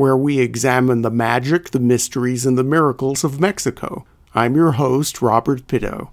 where we examine the magic, the mysteries, and the miracles of Mexico. I'm your host, Robert Bitto.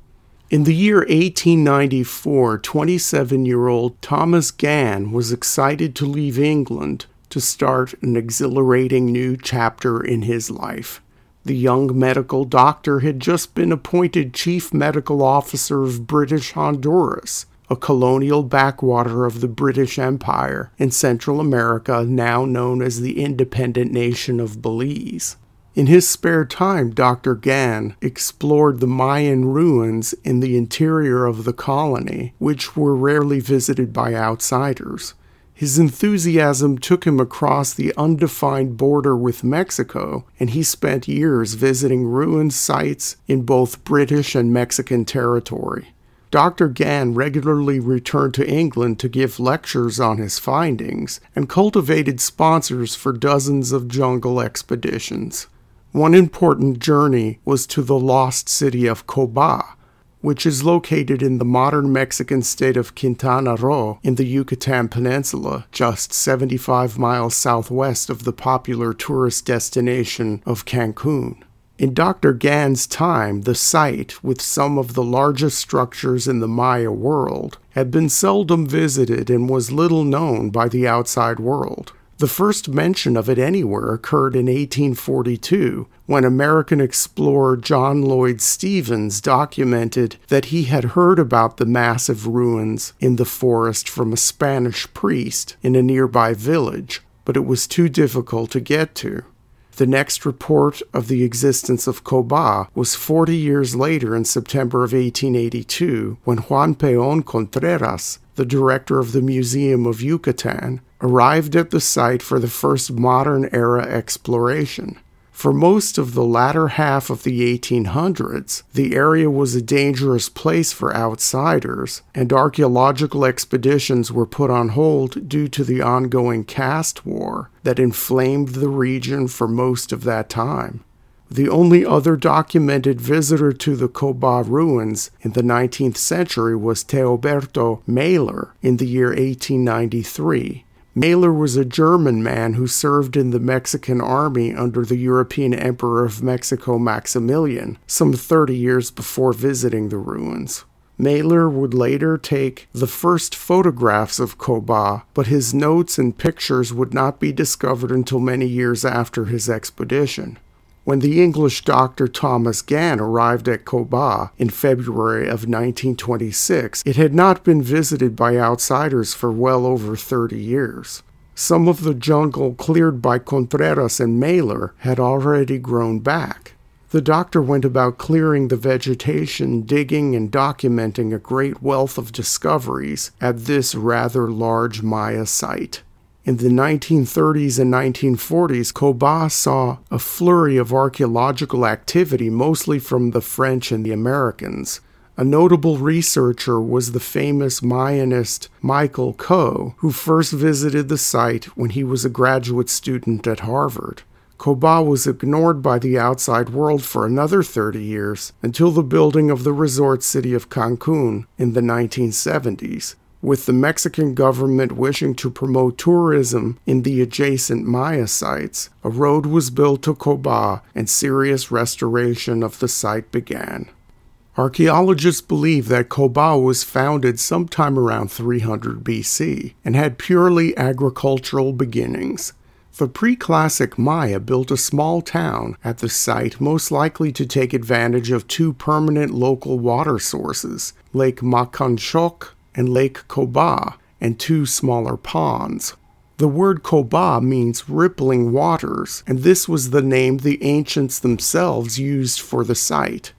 In the year 1894, 27 year old Thomas Gann was excited to leave England to start an exhilarating new chapter in his life. The young medical doctor had just been appointed Chief Medical Officer of British Honduras, a colonial backwater of the British Empire in Central America, now known as the independent nation of Belize. In his spare time, Dr. Gann explored the Mayan ruins in the interior of the colony, which were rarely visited by outsiders. His enthusiasm took him across the undefined border with Mexico, and he spent years visiting ruined sites in both British and Mexican territory. Dr. Gann regularly returned to England to give lectures on his findings and cultivated sponsors for dozens of jungle expeditions. One important journey was to the lost city of Coba, which is located in the modern Mexican state of Quintana Roo in the Yucatan Peninsula, just 75 miles southwest of the popular tourist destination of Cancun. In Dr. Gann's time, the site, with some of the largest structures in the Maya world, had been seldom visited and was little known by the outside world. The first mention of it anywhere occurred in 1842 when American explorer John Lloyd Stephens documented that he had heard about the massive ruins in the forest from a Spanish priest in a nearby village, but it was too difficult to get to. The next report of the existence of Coba was 40 years later in September of 1882 when Juan Peon Contreras, the director of the Museum of Yucatan, arrived at the site for the first modern era exploration. For most of the latter half of the 1800s, the area was a dangerous place for outsiders, and archaeological expeditions were put on hold due to the ongoing caste war that inflamed the region for most of that time. The only other documented visitor to the Coba ruins in the 19th century was Teoberto Maler in the year 1893. Maler was a German man who served in the Mexican army under the European Emperor of Mexico Maximilian, some 30 years before visiting the ruins. Maler would later take the first photographs of Coba, but his notes and pictures would not be discovered until many years after his expedition. When the English doctor Thomas Gann arrived at Coba in February of 1926, it had not been visited by outsiders for well over 30 years. Some of the jungle cleared by Contreras and Maler had already grown back. The doctor went about clearing the vegetation, digging, and documenting a great wealth of discoveries at this rather large Maya site. In the 1930s and 1940s, Coba saw a flurry of archaeological activity, mostly from the French and the Americans. A notable researcher was the famous Mayanist Michael Coe, who first visited the site when he was a graduate student at Harvard. Coba was ignored by the outside world for another 30 years until the building of the resort city of Cancun in the 1970s with the Mexican government wishing to promote tourism in the adjacent Maya sites, a road was built to Coba and serious restoration of the site began. Archaeologists believe that Coba was founded sometime around 300 BC and had purely agricultural beginnings. The pre classic Maya built a small town at the site, most likely to take advantage of two permanent local water sources Lake Macanchoc and Lake Coba, and two smaller ponds. The word Coba means rippling waters, and this was the name the ancients themselves used for the site.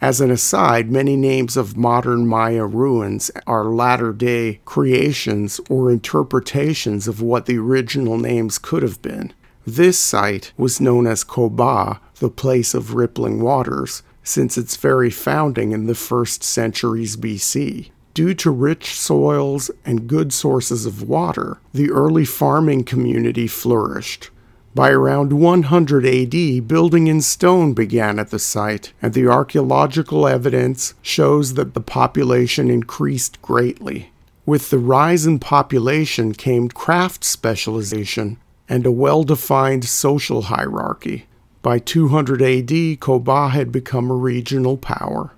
As an aside, many names of modern Maya ruins are latter day creations or interpretations of what the original names could have been. This site was known as Coba, the place of rippling waters, since its very founding in the first centuries BC. Due to rich soils and good sources of water, the early farming community flourished. By around 100 AD, building in stone began at the site, and the archaeological evidence shows that the population increased greatly. With the rise in population came craft specialization and a well defined social hierarchy. By 200 AD, Coba had become a regional power.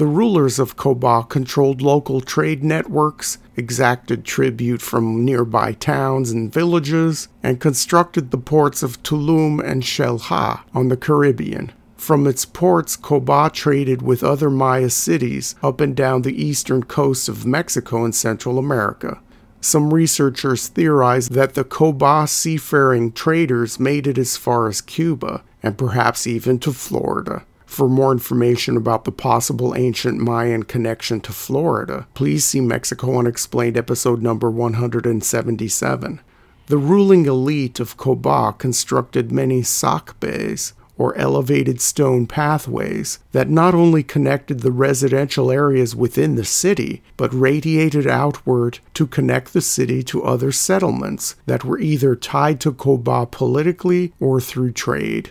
The rulers of Coba controlled local trade networks, exacted tribute from nearby towns and villages, and constructed the ports of Tulum and Xel-Há on the Caribbean. From its ports, Coba traded with other Maya cities up and down the eastern coast of Mexico and Central America. Some researchers theorize that the Coba seafaring traders made it as far as Cuba and perhaps even to Florida. For more information about the possible ancient Mayan connection to Florida, please see Mexico Unexplained episode number 177. The ruling elite of Coba constructed many sacbés, or elevated stone pathways, that not only connected the residential areas within the city, but radiated outward to connect the city to other settlements that were either tied to Coba politically or through trade.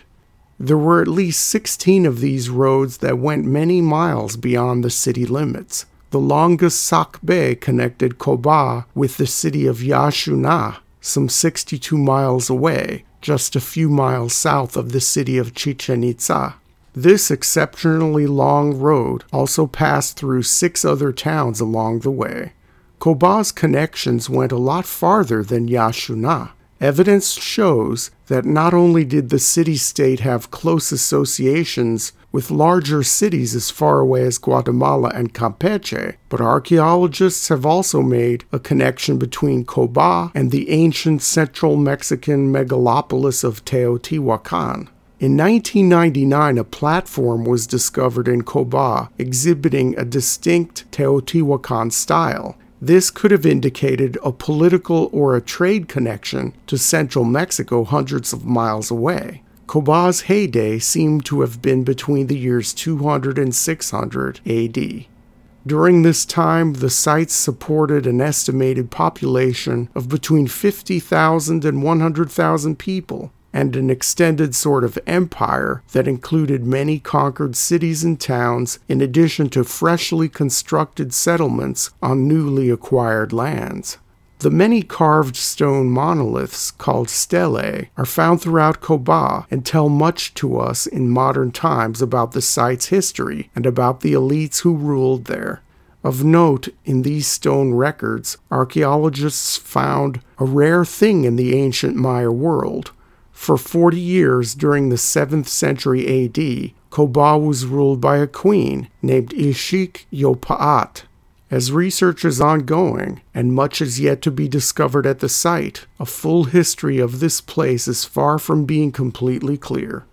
There were at least 16 of these roads that went many miles beyond the city limits. The longest Sacbé connected Coba with the city of Yaxuna, some 62 miles away, just a few miles south of the city of Chichen Itza. This exceptionally long road also passed through six other towns along the way. Coba's connections went a lot farther than Yaxuna. Evidence shows that not only did the city state have close associations with larger cities as far away as Guatemala and Campeche, but archaeologists have also made a connection between Coba and the ancient central Mexican megalopolis of Teotihuacan. In 1999, a platform was discovered in Coba exhibiting a distinct Teotihuacan style. This could have indicated a political or a trade connection to central Mexico hundreds of miles away. Coba's heyday seemed to have been between the years 200 and 600 AD. During this time, the sites supported an estimated population of between 50,000 and 100,000 people, and an extended sort of empire that included many conquered cities and towns in addition to freshly constructed settlements on newly acquired lands. The many carved stone monoliths called stelae are found throughout Coba and tell much to us in modern times about the site's history and about the elites who ruled there. Of note, in these stone records, archaeologists found a rare thing in the ancient Maya world for 40 years during the 7th century AD, Coba was ruled by a queen named Ishik Yopaat. As research is ongoing and much is yet to be discovered at the site, a full history of this place is far from being completely clear.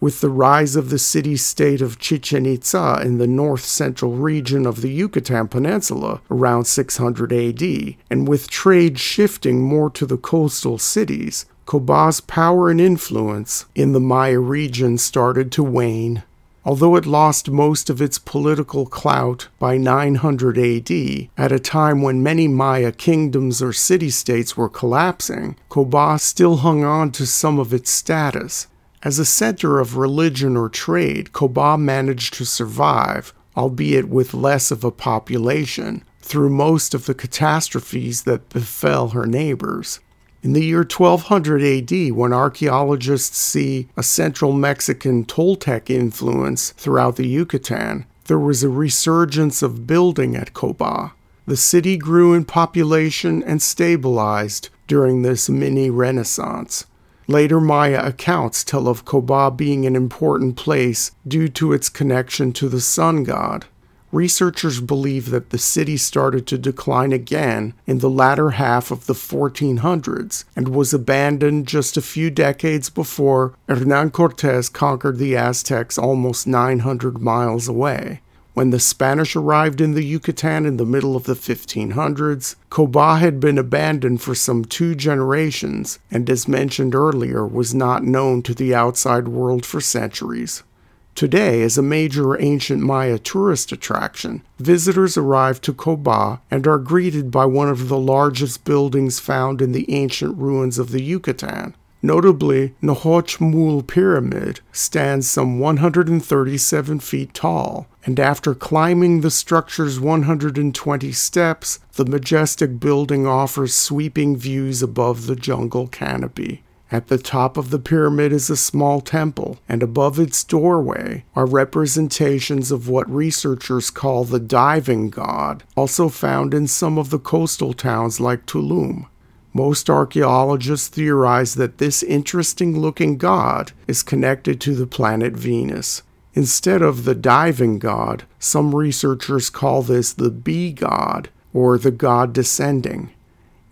With the rise of the city state of Chichen Itza in the north central region of the Yucatan Peninsula around 600 AD, and with trade shifting more to the coastal cities, Coba's power and influence in the Maya region started to wane. Although it lost most of its political clout by 900 AD, at a time when many Maya kingdoms or city states were collapsing, Coba still hung on to some of its status. As a center of religion or trade, Coba managed to survive, albeit with less of a population, through most of the catastrophes that befell her neighbors. In the year 1200 AD, when archaeologists see a central Mexican Toltec influence throughout the Yucatan, there was a resurgence of building at Coba. The city grew in population and stabilized during this mini renaissance. Later Maya accounts tell of Coba being an important place due to its connection to the sun god. Researchers believe that the city started to decline again in the latter half of the 1400s and was abandoned just a few decades before Hernan Cortes conquered the Aztecs almost 900 miles away. When the Spanish arrived in the Yucatan in the middle of the 1500s, Coba had been abandoned for some two generations and, as mentioned earlier, was not known to the outside world for centuries. Today, is a major ancient Maya tourist attraction, visitors arrive to Coba and are greeted by one of the largest buildings found in the ancient ruins of the Yucatan. Notably, Nohochmul Pyramid stands some 137 feet tall, and after climbing the structure's 120 steps, the majestic building offers sweeping views above the jungle canopy. At the top of the pyramid is a small temple, and above its doorway are representations of what researchers call the diving god, also found in some of the coastal towns like Tulum. Most archaeologists theorize that this interesting looking god is connected to the planet Venus. Instead of the diving god, some researchers call this the bee god, or the god descending.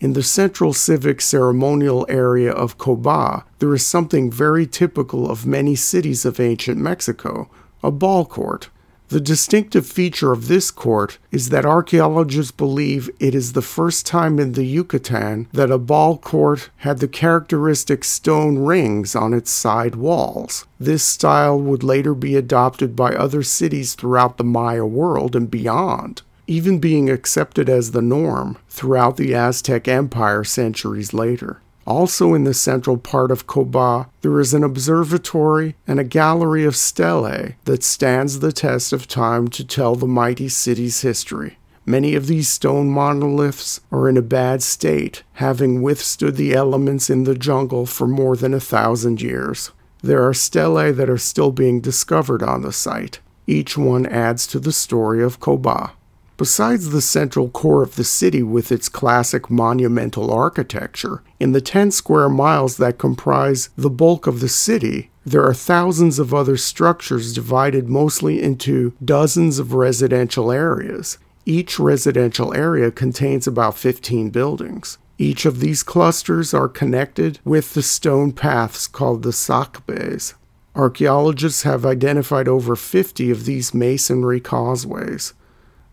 In the central civic ceremonial area of Coba, there is something very typical of many cities of ancient Mexico a ball court. The distinctive feature of this court is that archaeologists believe it is the first time in the Yucatan that a ball court had the characteristic stone rings on its side walls. This style would later be adopted by other cities throughout the Maya world and beyond even being accepted as the norm throughout the Aztec Empire centuries later. Also, in the central part of Coba, there is an observatory and a gallery of stelae that stands the test of time to tell the mighty city's history. Many of these stone monoliths are in a bad state, having withstood the elements in the jungle for more than a thousand years. There are stelae that are still being discovered on the site. Each one adds to the story of Coba. Besides the central core of the city with its classic monumental architecture, in the 10 square miles that comprise the bulk of the city, there are thousands of other structures divided mostly into dozens of residential areas. Each residential area contains about 15 buildings. Each of these clusters are connected with the stone paths called the sacbes. Archaeologists have identified over 50 of these masonry causeways.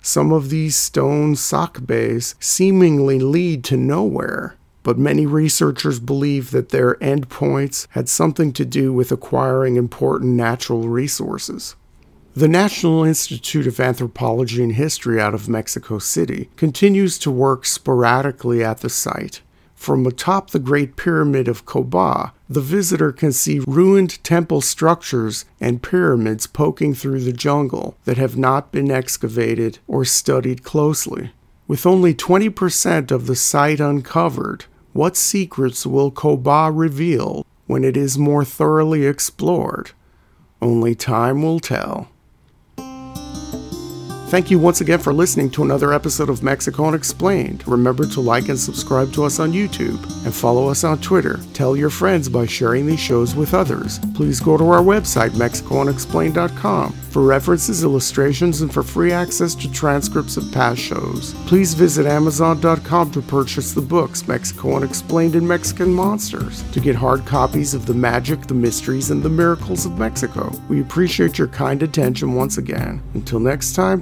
Some of these stone sacbes seemingly lead to nowhere, but many researchers believe that their endpoints had something to do with acquiring important natural resources. The National Institute of Anthropology and History out of Mexico City continues to work sporadically at the site. From atop the Great Pyramid of Coba, the visitor can see ruined temple structures and pyramids poking through the jungle that have not been excavated or studied closely. With only 20% of the site uncovered, what secrets will Coba reveal when it is more thoroughly explored? Only time will tell. Thank you once again for listening to another episode of Mexico Unexplained. Remember to like and subscribe to us on YouTube and follow us on Twitter. Tell your friends by sharing these shows with others. Please go to our website, MexicoUnexplained.com, for references, illustrations, and for free access to transcripts of past shows. Please visit Amazon.com to purchase the books Mexico Unexplained and Mexican Monsters to get hard copies of the magic, the mysteries, and the miracles of Mexico. We appreciate your kind attention once again. Until next time,